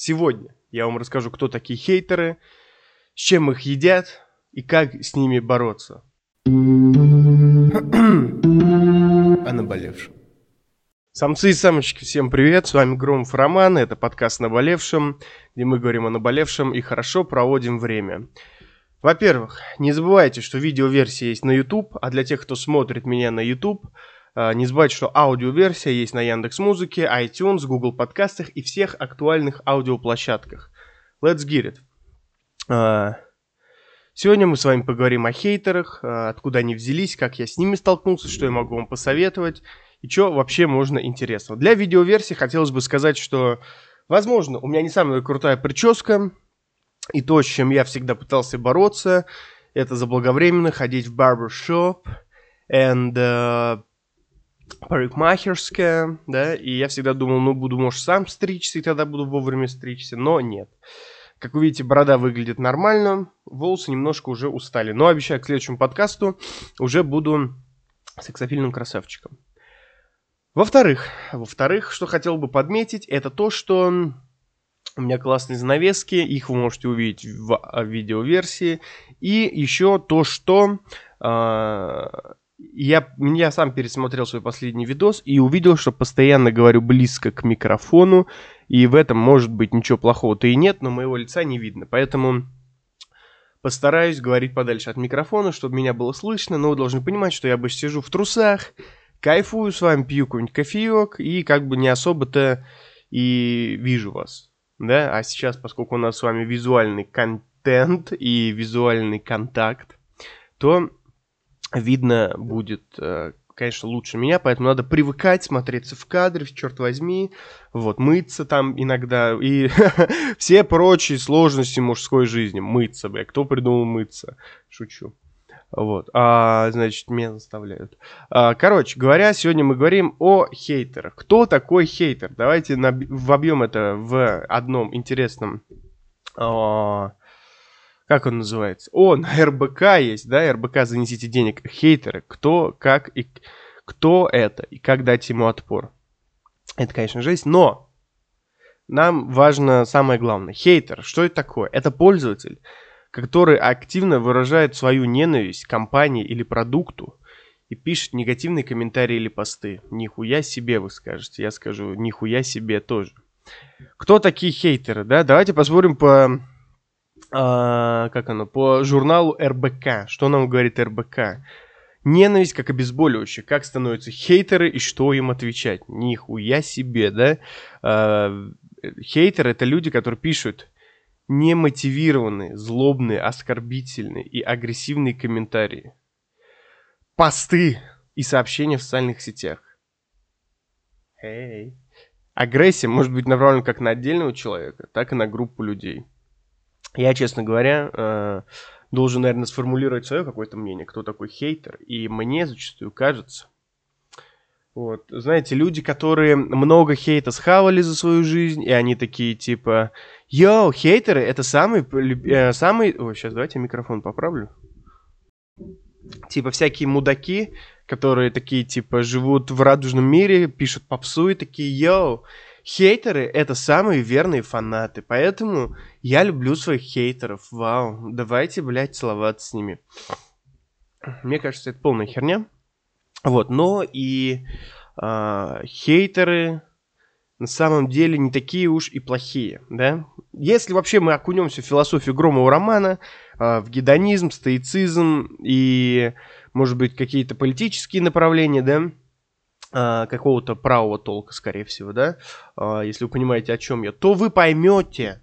Сегодня я вам расскажу, кто такие хейтеры, с чем их едят и как с ними бороться. О наболевшем. Самцы и самочки, всем привет, с вами Громов Роман, это подкаст «Наболевшем», где мы говорим о наболевшем и хорошо проводим время. Во-первых, не забывайте, что видеоверсия есть на YouTube, а для тех, кто смотрит меня на YouTube – не забывайте, что аудиоверсия есть на Яндекс Музыке, iTunes, Google подкастах и всех актуальных аудиоплощадках. Let's get it. А, сегодня мы с вами поговорим о хейтерах, а, откуда они взялись, как я с ними столкнулся, что я могу вам посоветовать и что вообще можно интересного. Для видеоверсии хотелось бы сказать, что, возможно, у меня не самая крутая прическа, и то, с чем я всегда пытался бороться, это заблаговременно ходить в барбершоп, and uh, парикмахерская, да, и я всегда думал, ну, буду, может, сам стричься, и тогда буду вовремя стричься, но нет. Как вы видите, борода выглядит нормально, волосы немножко уже устали. Но обещаю, к следующему подкасту уже буду сексофильным красавчиком. Во-вторых, во-вторых, что хотел бы подметить, это то, что у меня классные занавески, их вы можете увидеть в а, видеоверсии. И еще то, что э, я, я сам пересмотрел свой последний видос и увидел, что постоянно говорю близко к микрофону, и в этом может быть ничего плохого-то и нет, но моего лица не видно, поэтому постараюсь говорить подальше от микрофона, чтобы меня было слышно, но вы должны понимать, что я обычно сижу в трусах, кайфую с вами, пью какой-нибудь кофеек и как бы не особо-то и вижу вас, да, а сейчас, поскольку у нас с вами визуальный контент и визуальный контакт, то видно будет, э, конечно, лучше меня, поэтому надо привыкать смотреться в кадре, черт возьми, вот, мыться там иногда, и все прочие сложности мужской жизни, мыться, бля, кто придумал мыться, шучу. Вот, а, значит, меня заставляют. А, короче говоря, сегодня мы говорим о хейтерах. Кто такой хейтер? Давайте наб- вобьем это в одном интересном а, как он называется? О, на РБК есть, да, РБК «Занесите денег». Хейтеры. Кто, как и кто это, и как дать ему отпор. Это, конечно, жесть, но нам важно самое главное. Хейтер, что это такое? Это пользователь, который активно выражает свою ненависть компании или продукту и пишет негативные комментарии или посты. Нихуя себе, вы скажете. Я скажу, нихуя себе тоже. Кто такие хейтеры, да? Давайте посмотрим по а, как оно, по журналу РБК. Что нам говорит РБК? Ненависть как обезболивающее. Как становятся хейтеры и что им отвечать? Нихуя себе, да? А, хейтеры это люди, которые пишут немотивированные, злобные, оскорбительные и агрессивные комментарии. Посты и сообщения в социальных сетях. Hey. Агрессия может быть направлена как на отдельного человека, так и на группу людей. Я, честно говоря, э, должен, наверное, сформулировать свое какое-то мнение, кто такой хейтер. И мне зачастую кажется, вот, знаете, люди, которые много хейта схавали за свою жизнь, и они такие типа, йоу, хейтеры, это самый, э, самый, ой, сейчас давайте микрофон поправлю. Типа всякие мудаки, которые такие типа живут в радужном мире, пишут попсу и такие, йоу, Хейтеры — это самые верные фанаты, поэтому я люблю своих хейтеров. Вау, давайте, блядь, целоваться с ними. Мне кажется, это полная херня. Вот, но и э, хейтеры на самом деле не такие уж и плохие, да? Если вообще мы окунемся в философию Громова романа, э, в гедонизм, стоицизм и, может быть, какие-то политические направления, да, какого-то правого толка, скорее всего, да, а, если вы понимаете, о чем я, то вы поймете,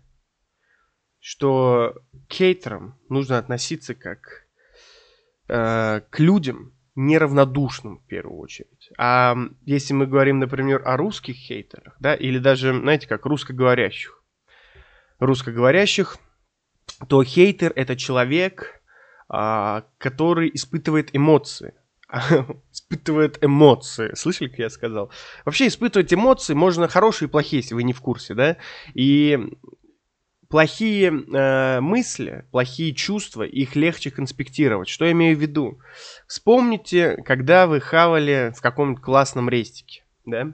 что к хейтерам нужно относиться как э, к людям неравнодушным в первую очередь. А если мы говорим, например, о русских хейтерах, да, или даже, знаете, как русскоговорящих, русскоговорящих, то хейтер это человек, который испытывает эмоции, испытывает эмоции. Слышали, как я сказал? Вообще испытывать эмоции можно хорошие и плохие, если вы не в курсе, да? И плохие э, мысли, плохие чувства, их легче конспектировать. Что я имею в виду? Вспомните, когда вы хавали в каком-то классном рестике, да?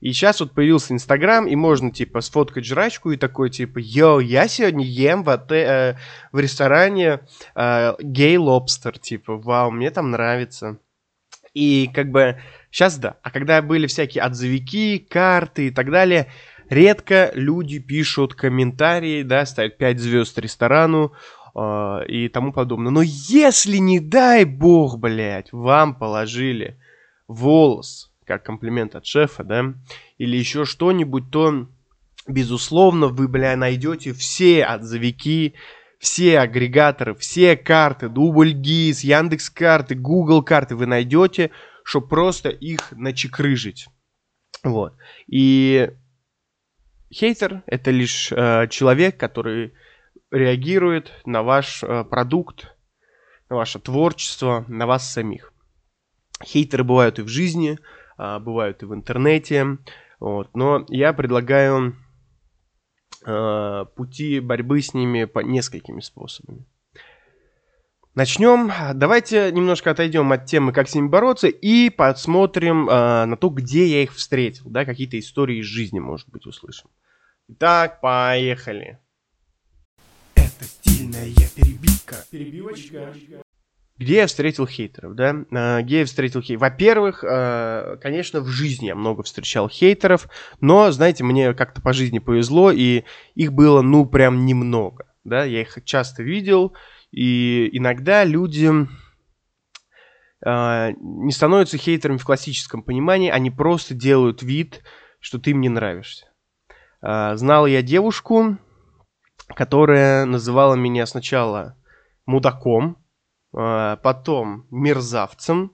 И сейчас вот появился Инстаграм, и можно, типа, сфоткать жрачку и такой, типа, йоу, я сегодня ем в, отель, э, в ресторане э, гей-лобстер, типа, вау, мне там нравится. И как бы сейчас да. А когда были всякие отзывики, карты и так далее, редко люди пишут комментарии, да, ставят 5 звезд ресторану э, и тому подобное. Но если, не дай бог, блядь, вам положили волос, как комплимент от шефа, да, или еще что-нибудь, то, безусловно, вы, бля, найдете все отзывики, все агрегаторы, все карты, Дубль ГИС, Яндекс карты, Google карты вы найдете, чтобы просто их начекрыжить. Вот. И хейтер это лишь э, человек, который реагирует на ваш э, продукт, на ваше творчество, на вас самих. Хейтеры бывают и в жизни, э, бывают и в интернете. Вот. Но я предлагаю пути борьбы с ними по несколькими способами. Начнем. Давайте немножко отойдем от темы, как с ними бороться, и посмотрим э, на то, где я их встретил. Да, какие-то истории из жизни, может быть, услышим. Итак, поехали. Это стильная перебивка. Перебивочка. Где я встретил хейтеров, да? А, где я встретил хейтеров? Во-первых, а, конечно, в жизни я много встречал хейтеров, но, знаете, мне как-то по жизни повезло, и их было, ну, прям немного, да? Я их часто видел, и иногда люди а, не становятся хейтерами в классическом понимании, они просто делают вид, что ты им не нравишься. Знал я девушку, которая называла меня сначала мудаком, потом мерзавцем,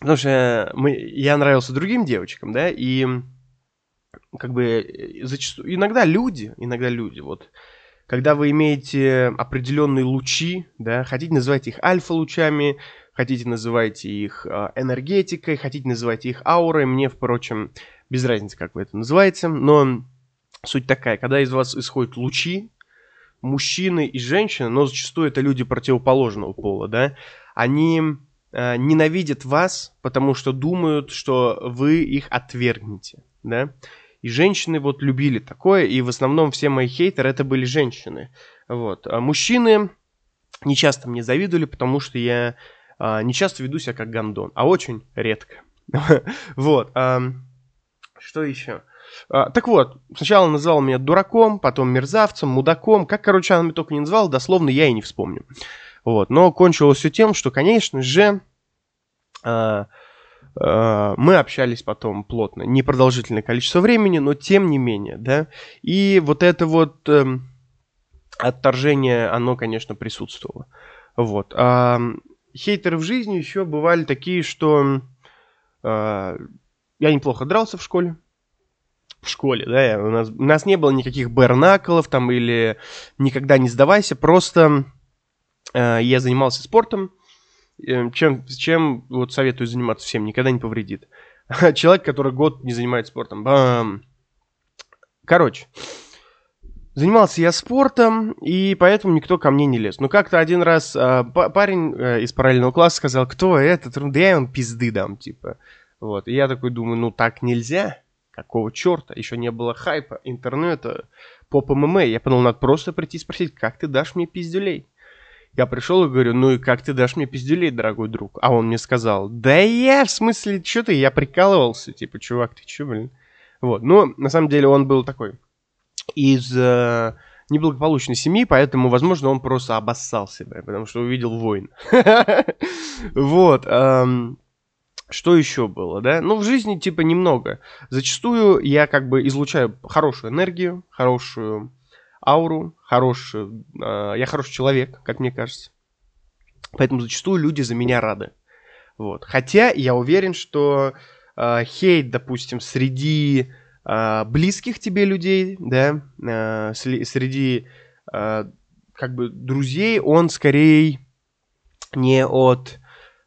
потому что мы, я нравился другим девочкам, да, и как бы э, зачастую, иногда люди, иногда люди, вот, когда вы имеете определенные лучи, да, хотите называть их альфа-лучами, хотите называйте их э, энергетикой, хотите называть их аурой, мне, впрочем, без разницы, как вы это называете, но суть такая, когда из вас исходят лучи, мужчины и женщины, но зачастую это люди противоположного пола, да, они э, ненавидят вас, потому что думают, что вы их отвергнете, да. И женщины вот любили такое, и в основном все мои хейтеры это были женщины. Вот. А мужчины не часто мне завидовали, потому что я а, не часто веду себя как гандон, а очень редко. Вот. Что еще? А, так вот, сначала называл меня дураком, потом мерзавцем, мудаком. Как, короче, она меня только не называла, дословно я и не вспомню. Вот. Но кончилось все тем, что, конечно же, э, э, мы общались потом плотно. Непродолжительное количество времени, но тем не менее, да. И вот это вот э, отторжение, оно, конечно, присутствовало. Вот. А хейтеры в жизни еще бывали такие, что я неплохо дрался в школе в школе, да, у нас, у нас не было никаких бернаколов там или никогда не сдавайся, просто э, я занимался спортом, э, чем, чем вот советую заниматься всем, никогда не повредит. Человек, который год не занимается спортом, бам. Короче, Занимался я спортом, и поэтому никто ко мне не лез. Но как-то один раз э, парень э, из параллельного класса сказал, кто этот? Да я ему пизды дам, типа. Вот. И я такой думаю, ну так нельзя. Какого черта? Еще не было хайпа, интернета, поп ММА. Я подумал, надо просто прийти и спросить, как ты дашь мне пиздюлей? Я пришел и говорю, ну и как ты дашь мне пиздюлей, дорогой друг? А он мне сказал, да я, в смысле, что ты? Я прикалывался, типа, чувак, ты че, блин? Вот, ну, на самом деле он был такой из э, неблагополучной семьи, поэтому, возможно, он просто обоссал себя, потому что увидел войн. Вот. Что еще было, да? Ну, в жизни, типа, немного. Зачастую я как бы излучаю хорошую энергию, хорошую ауру, хорошую... Э, я хороший человек, как мне кажется. Поэтому зачастую люди за меня рады. Вот. Хотя я уверен, что э, хейт, допустим, среди э, близких тебе людей, да, э, среди э, как бы друзей, он скорее не от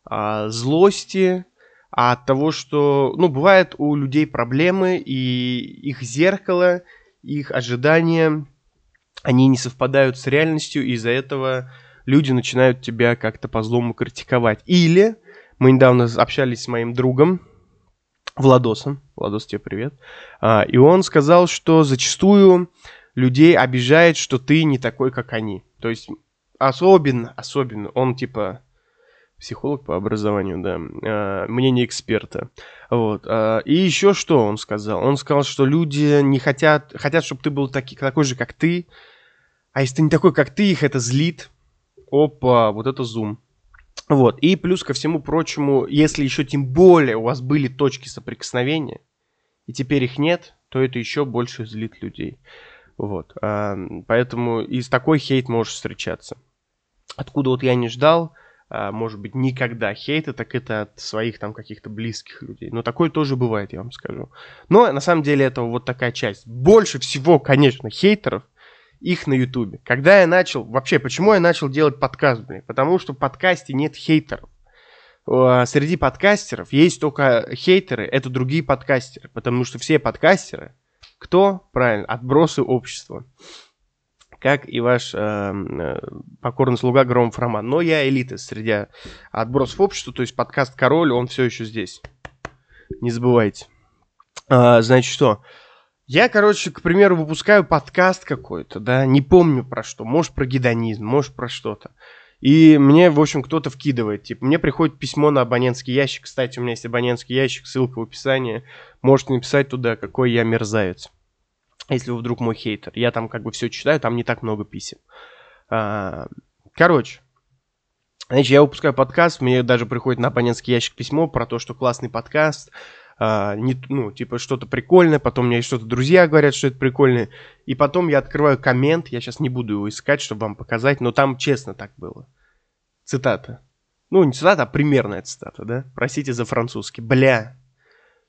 э, злости, а от того, что, ну, бывает у людей проблемы, и их зеркало, их ожидания, они не совпадают с реальностью, и из-за этого люди начинают тебя как-то по злому критиковать. Или мы недавно общались с моим другом, Владосом. Владос, тебе привет. А, и он сказал, что зачастую людей обижает, что ты не такой, как они. То есть особенно, особенно, он типа психолог по образованию, да, а, мнение эксперта. Вот. А, и еще что он сказал? Он сказал, что люди не хотят, хотят, чтобы ты был таки, такой же, как ты, а если ты не такой, как ты, их это злит. Опа, вот это зум. Вот. И плюс ко всему прочему, если еще тем более у вас были точки соприкосновения, и теперь их нет, то это еще больше злит людей. Вот. А, поэтому и с такой хейт можешь встречаться. Откуда вот я не ждал, может быть, никогда хейта, так это от своих там каких-то близких людей. Но такое тоже бывает, я вам скажу. Но на самом деле это вот такая часть. Больше всего, конечно, хейтеров их на Ютубе. Когда я начал, вообще, почему я начал делать подкаст, блин? Потому что в подкасте нет хейтеров. Среди подкастеров есть только хейтеры, это другие подкастеры, потому что все подкастеры, кто? Правильно, отбросы общества. Как и ваш э, э, покорный слуга Громов Роман. Но я элита среди отбросов общества, то есть подкаст Король, он все еще здесь. Не забывайте. А, значит, что? Я, короче, к примеру, выпускаю подкаст какой-то, да, не помню про что, может про гедонизм, может про что-то. И мне, в общем, кто-то вкидывает, типа, мне приходит письмо на абонентский ящик, кстати, у меня есть абонентский ящик, ссылка в описании, можете написать туда, какой я мерзавец, если вы вдруг мой хейтер. Я там как бы все читаю, там не так много писем. А, короче, Значит, я выпускаю подкаст, мне даже приходит на абонентский ящик письмо про то, что классный подкаст, а, не, ну, типа что-то прикольное, потом мне что-то друзья говорят, что это прикольное, и потом я открываю коммент, я сейчас не буду его искать, чтобы вам показать, но там честно так было. Цитата. Ну, не цитата, а примерная цитата, да? Простите за французский. Бля,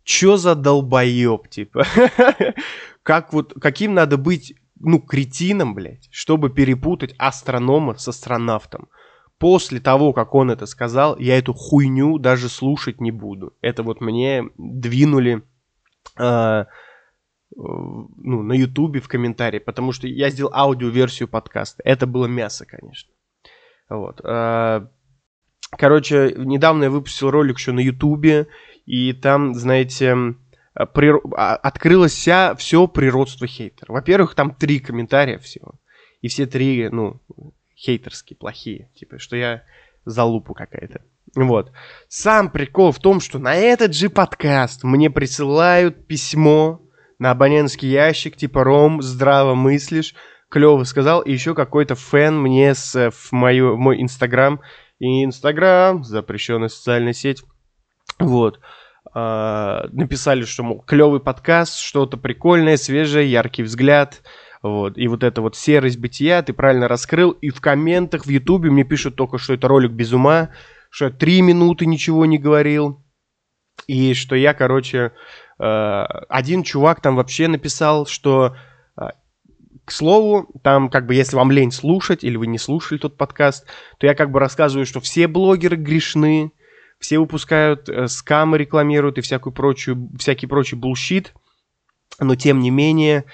чё за долбоеб, типа? как вот, каким надо быть, ну, кретином, блядь, чтобы перепутать астронома с астронавтом? после того, как он это сказал, я эту хуйню даже слушать не буду. Это вот мне двинули э, ну, на ютубе в комментарии, потому что я сделал аудиоверсию подкаста. Это было мясо, конечно. Вот. Э, короче, недавно я выпустил ролик еще на ютубе, и там, знаете, при... А, открылось вся, все природство хейтера. Во-первых, там три комментария всего. И все три, ну, хейтерские, плохие. Типа, что я залупу какая-то. Вот. Сам прикол в том, что на этот же подкаст мне присылают письмо на абонентский ящик, типа, Ром, здраво мыслишь, клево сказал, и еще какой-то фэн мне с, в, мою, в мой инстаграм, и инстаграм, запрещенная социальная сеть, вот, э, написали, что, мол, клевый подкаст, что-то прикольное, свежее, яркий взгляд, вот. И вот эта вот серость бытия ты правильно раскрыл. И в комментах в Ютубе мне пишут только, что это ролик без ума, что я три минуты ничего не говорил. И что я, короче, э, один чувак там вообще написал, что э, к слову, там как бы если вам лень слушать, или вы не слушали тот подкаст, то я как бы рассказываю, что все блогеры грешны, все выпускают э, скамы, рекламируют и всякую прочую, всякий прочий bullshit, но тем не менее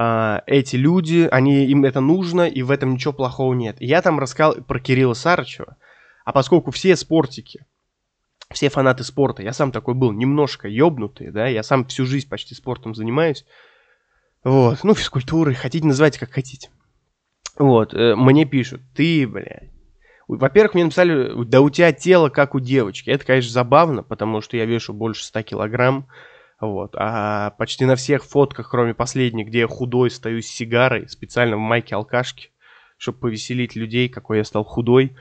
а, эти люди, они, им это нужно, и в этом ничего плохого нет. я там рассказал про Кирилла Сарычева, а поскольку все спортики, все фанаты спорта, я сам такой был, немножко ёбнутый, да, я сам всю жизнь почти спортом занимаюсь, вот, ну, физкультурой, хотите называйте как хотите. Вот, э, мне пишут, ты, блядь, во-первых, мне написали, да у тебя тело как у девочки. Это, конечно, забавно, потому что я вешу больше 100 килограмм. Вот. А почти на всех фотках, кроме последней, где я худой стою с сигарой, специально в майке алкашки, чтобы повеселить людей, какой я стал худой.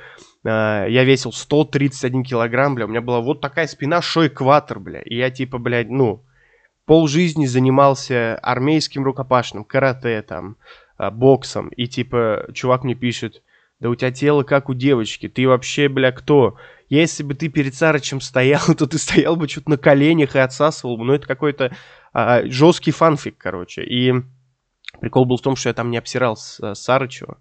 А, я весил 131 килограмм, бля, у меня была вот такая спина, шо экватор, бля. И я типа, блядь, ну, пол жизни занимался армейским рукопашным, карате там, а, боксом. И типа, чувак мне пишет, да у тебя тело как у девочки, ты вообще, бля, кто? Если бы ты перед Сарычем стоял, то ты стоял бы что-то на коленях и отсасывал бы. Ну, это какой-то а, жесткий фанфик, короче. И прикол был в том, что я там не обсирал с, а, Сарычева.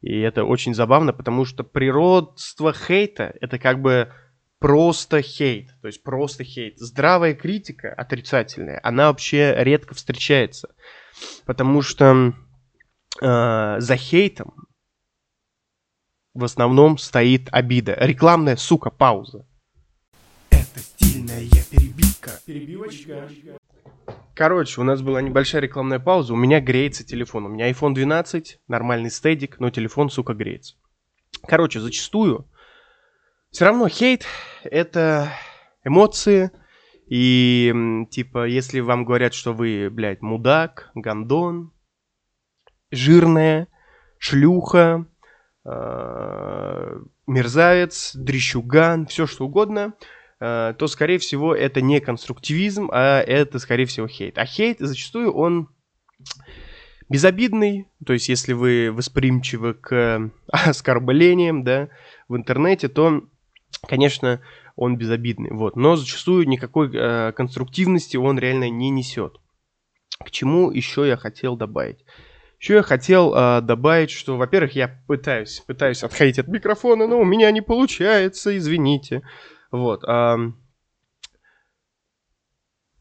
И это очень забавно, потому что природство хейта — это как бы просто хейт. То есть просто хейт. Здравая критика, отрицательная, она вообще редко встречается. Потому что э, за хейтом в основном стоит обида. Рекламная, сука, пауза. Это стильная перебивка. Перебивочка. Короче, у нас была небольшая рекламная пауза. У меня греется телефон. У меня iPhone 12, нормальный стедик, но телефон, сука, греется. Короче, зачастую все равно хейт — это эмоции. И, типа, если вам говорят, что вы, блядь, мудак, гандон, жирная, шлюха, э, мерзавец, дрищуган, все что угодно — Э, то, скорее всего, это не конструктивизм, а это, скорее всего, хейт. А хейт зачастую он безобидный, то есть если вы восприимчивы к оскорблениям, да, в интернете, то, конечно, он безобидный, вот. Но зачастую никакой э, конструктивности он реально не несет. К чему еще я хотел добавить? Еще я хотел э, добавить, что, во-первых, я пытаюсь, пытаюсь отходить от микрофона, но у меня не получается, извините. Вот. А...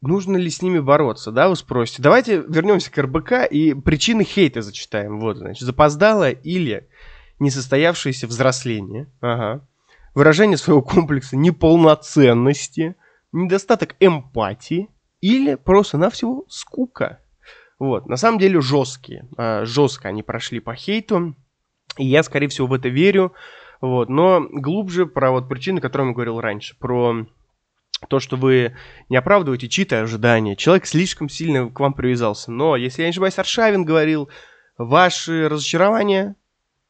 Нужно ли с ними бороться, да, вы спросите. Давайте вернемся к РБК и причины хейта зачитаем. Вот, значит, запоздало или несостоявшееся взросление. Ага. Выражение своего комплекса неполноценности, недостаток эмпатии или просто-навсего скука. Вот, на самом деле жесткие. А, жестко они прошли по хейту. И я, скорее всего, в это верю. Вот, но глубже про вот причины, о которых я говорил раньше, про то, что вы не оправдываете чьи-то ожидания. Человек слишком сильно к вам привязался. Но, если я не ошибаюсь, Аршавин говорил, ваши разочарования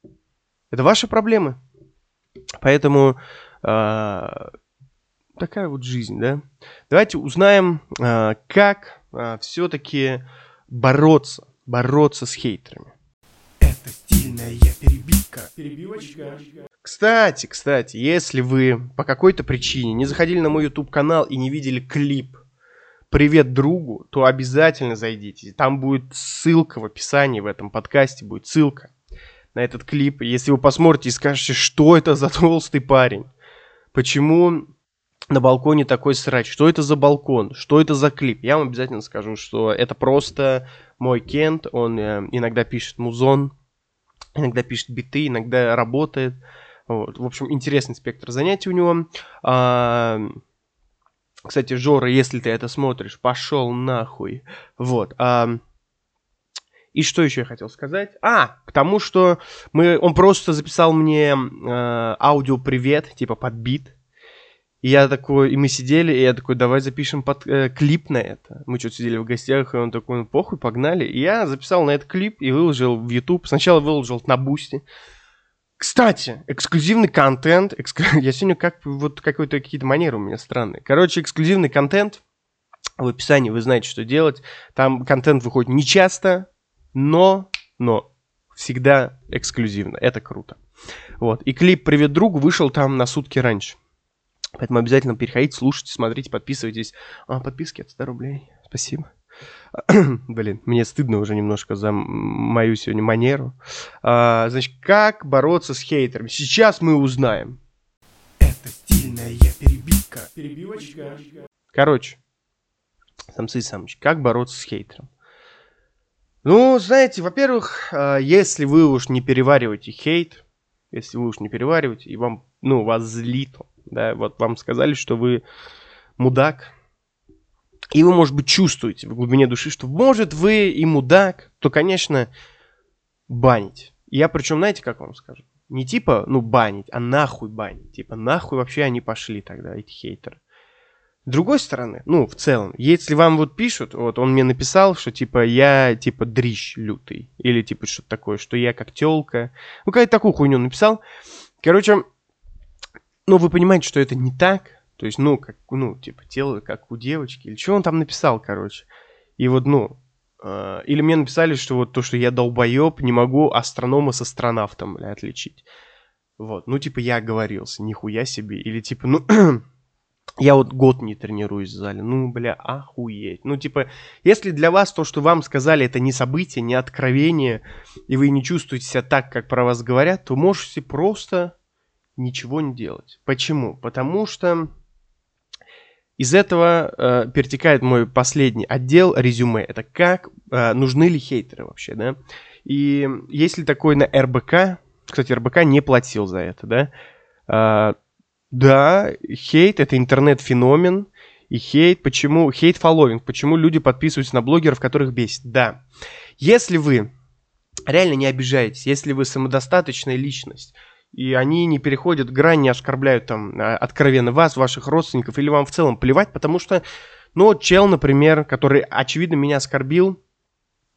– это ваши проблемы. Поэтому э, такая вот жизнь, да. Давайте узнаем, э, как э, все-таки бороться, бороться с хейтерами. Это стильная перебивка. Перебивочка. Кстати, кстати, если вы по какой-то причине не заходили на мой YouTube канал и не видели клип «Привет другу», то обязательно зайдите. Там будет ссылка в описании в этом подкасте, будет ссылка на этот клип. Если вы посмотрите и скажете, что это за толстый парень, почему на балконе такой срач, что это за балкон, что это за клип, я вам обязательно скажу, что это просто мой Кент, он э, иногда пишет музон, иногда пишет биты, иногда работает. Вот. В общем, интересный спектр занятий у него. А, кстати, Жора, если ты это смотришь, пошел нахуй. Вот. А, и что еще я хотел сказать? А, к тому, что мы, он просто записал мне э, аудио привет, типа под бит. И я такой, и мы сидели, и я такой, давай запишем под, э, клип на это. Мы что-то сидели в гостях, и он такой, ну похуй, погнали. И я записал на этот клип и выложил в YouTube. Сначала выложил на Boosty. Кстати, эксклюзивный контент. Экск... Я сегодня как вот какой-то какие-то манеры у меня странные. Короче, эксклюзивный контент. В описании вы знаете, что делать. Там контент выходит не часто, но, но всегда эксклюзивно. Это круто. Вот. И клип «Привет другу» вышел там на сутки раньше. Поэтому обязательно переходите, слушайте, смотрите, подписывайтесь. А, подписки от 100 рублей. Спасибо. Блин, мне стыдно уже немножко за мою сегодня манеру. А, значит, как бороться с хейтерами? Сейчас мы узнаем. Это стильная перебивка. Перебивочка. Короче, Самсы Самыч, как бороться с хейтером? Ну, знаете, во-первых, а, если вы уж не перевариваете хейт, если вы уж не перевариваете, и вам, ну, вас злит, да, вот вам сказали, что вы мудак, и вы, может быть, чувствуете в глубине души, что, может, вы и мудак, то, конечно, банить. Я причем, знаете, как вам скажу? Не типа, ну, банить, а нахуй банить. Типа, нахуй вообще они пошли тогда, эти хейтеры. С другой стороны, ну, в целом, если вам вот пишут, вот он мне написал, что типа я типа дрищ лютый, или типа что-то такое, что я как телка, ну, какая-то такую хуйню написал. Короче, ну, вы понимаете, что это не так, то есть, ну, как, ну, типа, тело как у девочки. Или что он там написал, короче. И вот, ну, э, или мне написали, что вот то, что я долбоеб, не могу астронома с астронавтом, бля, отличить. Вот, ну, типа, я оговорился, нихуя себе. Или, типа, ну, я вот год не тренируюсь в зале. Ну, бля, охуеть. Ну, типа, если для вас то, что вам сказали, это не событие, не откровение, и вы не чувствуете себя так, как про вас говорят, то можете просто ничего не делать. Почему? Потому что из этого э, перетекает мой последний отдел резюме. Это как э, нужны ли хейтеры вообще, да? И есть ли такой на РБК, кстати, РБК не платил за это, да? Э, Да, хейт это интернет-феномен. И хейт, почему, hate-following, почему люди подписываются на блогеров, которых бесит. Да, если вы реально не обижаетесь, если вы самодостаточная личность, и они не переходят грань, не оскорбляют там а, откровенно вас, ваших родственников, или вам в целом плевать, потому что, ну, чел, например, который, очевидно, меня оскорбил,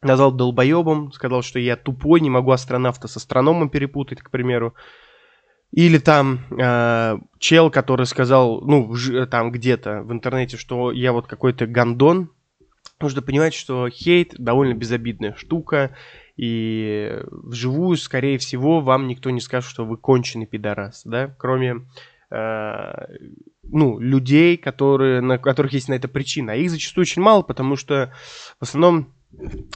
назвал долбоебом, сказал, что я тупой, не могу астронавта с астрономом перепутать, к примеру, или там э, чел, который сказал, ну, ж, там где-то в интернете, что я вот какой-то гандон. Нужно понимать, что хейт довольно безобидная штука. И вживую, скорее всего, вам никто не скажет, что вы конченый пидорас, да, кроме э, ну, людей, которые, на которых есть на это причина. А их зачастую очень мало, потому что в основном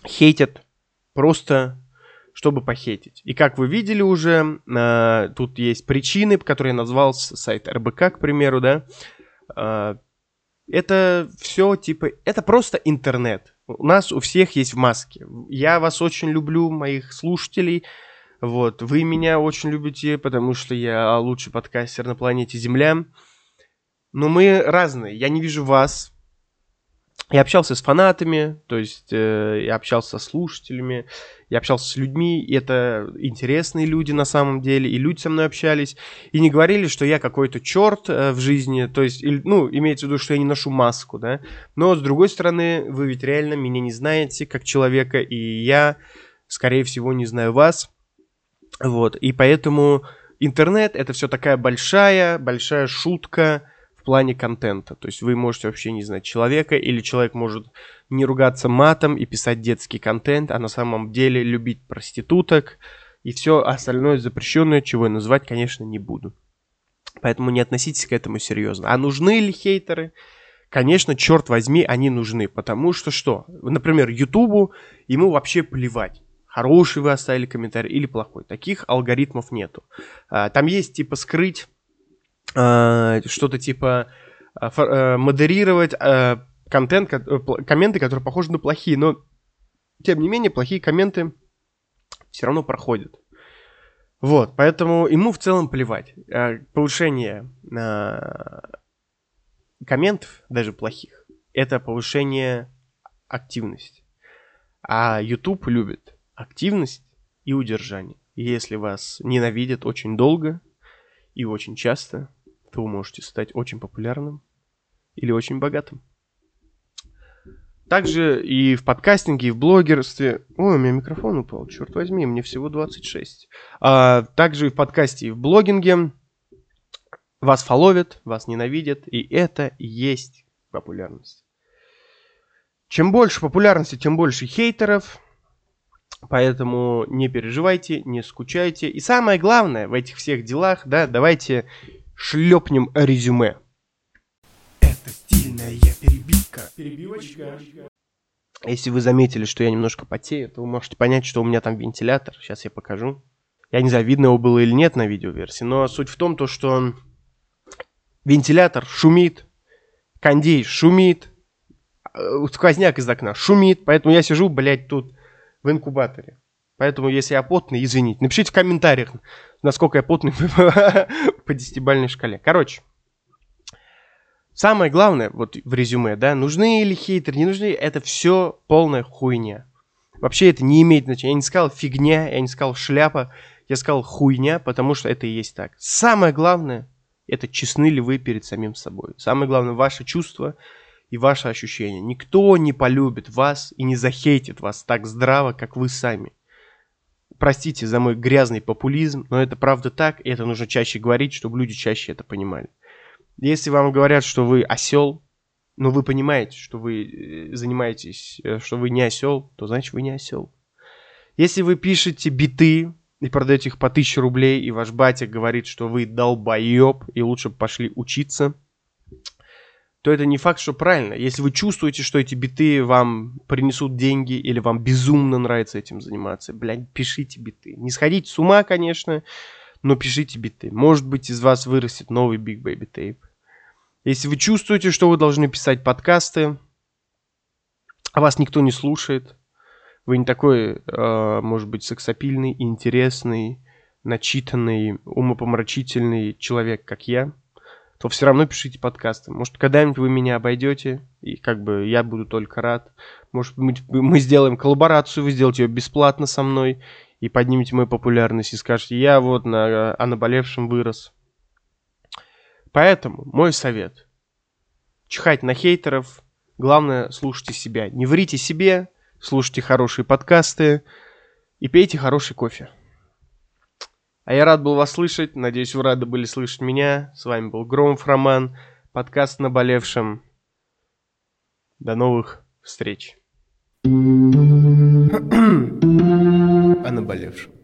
хейтят просто чтобы похейтить. И как вы видели уже, э, тут есть причины, которые я назвал сайт РБК, к примеру, да. Э, это все типа, это просто интернет. У нас у всех есть в маске. Я вас очень люблю, моих слушателей. Вот, вы меня очень любите, потому что я лучший подкастер на планете Земля. Но мы разные. Я не вижу вас, я общался с фанатами, то есть э, я общался с слушателями, я общался с людьми, и это интересные люди на самом деле, и люди со мной общались, и не говорили, что я какой-то черт э, в жизни, то есть, или, ну, имеется в виду, что я не ношу маску, да, но с другой стороны, вы ведь реально меня не знаете как человека, и я, скорее всего, не знаю вас, вот, и поэтому интернет это все такая большая, большая шутка, плане контента. То есть вы можете вообще не знать человека, или человек может не ругаться матом и писать детский контент, а на самом деле любить проституток и все остальное запрещенное, чего я называть, конечно, не буду. Поэтому не относитесь к этому серьезно. А нужны ли хейтеры? Конечно, черт возьми, они нужны. Потому что что? Например, Ютубу ему вообще плевать хороший вы оставили комментарий или плохой. Таких алгоритмов нету. А, там есть типа скрыть что-то типа э, модерировать э, контент, э, комменты, которые похожи на плохие, но тем не менее плохие комменты все равно проходят. Вот, поэтому ему в целом плевать. Э, повышение э, комментов, даже плохих, это повышение активности. А YouTube любит активность и удержание. Если вас ненавидят очень долго и очень часто, то вы можете стать очень популярным или очень богатым. Также и в подкастинге, и в блогерстве... Ой, у меня микрофон упал, черт возьми, мне всего 26. А, также и в подкасте, и в блогинге вас фоловят, вас ненавидят, и это и есть популярность. Чем больше популярности, тем больше хейтеров, поэтому не переживайте, не скучайте. И самое главное в этих всех делах, да, давайте шлепнем резюме. Это стильная перебивка. Перебивочка. Если вы заметили, что я немножко потею, то вы можете понять, что у меня там вентилятор. Сейчас я покажу. Я не знаю, видно его было или нет на видеоверсии, но суть в том, то, что вентилятор шумит, кондей шумит, э, сквозняк из окна шумит, поэтому я сижу, блядь, тут в инкубаторе. Поэтому, если я потный, извините. Напишите в комментариях, насколько я потный по десятибальной шкале. Короче, самое главное вот в резюме, да, нужны или хейтеры, не нужны, это все полная хуйня. Вообще это не имеет значения. Я не сказал фигня, я не сказал шляпа, я сказал хуйня, потому что это и есть так. Самое главное, это честны ли вы перед самим собой. Самое главное, ваше чувство и ваше ощущение. Никто не полюбит вас и не захейтит вас так здраво, как вы сами простите за мой грязный популизм, но это правда так, и это нужно чаще говорить, чтобы люди чаще это понимали. Если вам говорят, что вы осел, но вы понимаете, что вы э, занимаетесь, э, что вы не осел, то значит вы не осел. Если вы пишете биты и продаете их по 1000 рублей, и ваш батя говорит, что вы долбоеб, и лучше пошли учиться – то это не факт, что правильно. Если вы чувствуете, что эти биты вам принесут деньги или вам безумно нравится этим заниматься, блядь, пишите биты. Не сходите с ума, конечно, но пишите биты. Может быть, из вас вырастет новый Big Baby Tape. Если вы чувствуете, что вы должны писать подкасты, а вас никто не слушает, вы не такой, э, может быть, сексапильный, интересный, начитанный, умопомрачительный человек, как я – то все равно пишите подкасты. Может, когда-нибудь вы меня обойдете, и как бы я буду только рад. Может, мы, мы сделаем коллаборацию, вы сделаете ее бесплатно со мной, и поднимете мою популярность, и скажете, я вот на, о наболевшем вырос. Поэтому мой совет. Чихать на хейтеров, главное, слушайте себя. Не врите себе, слушайте хорошие подкасты и пейте хороший кофе. А я рад был вас слышать. Надеюсь, вы рады были слышать меня. С вами был Громов Роман. Подкаст «Наболевшем». До новых встреч. О наболевшем.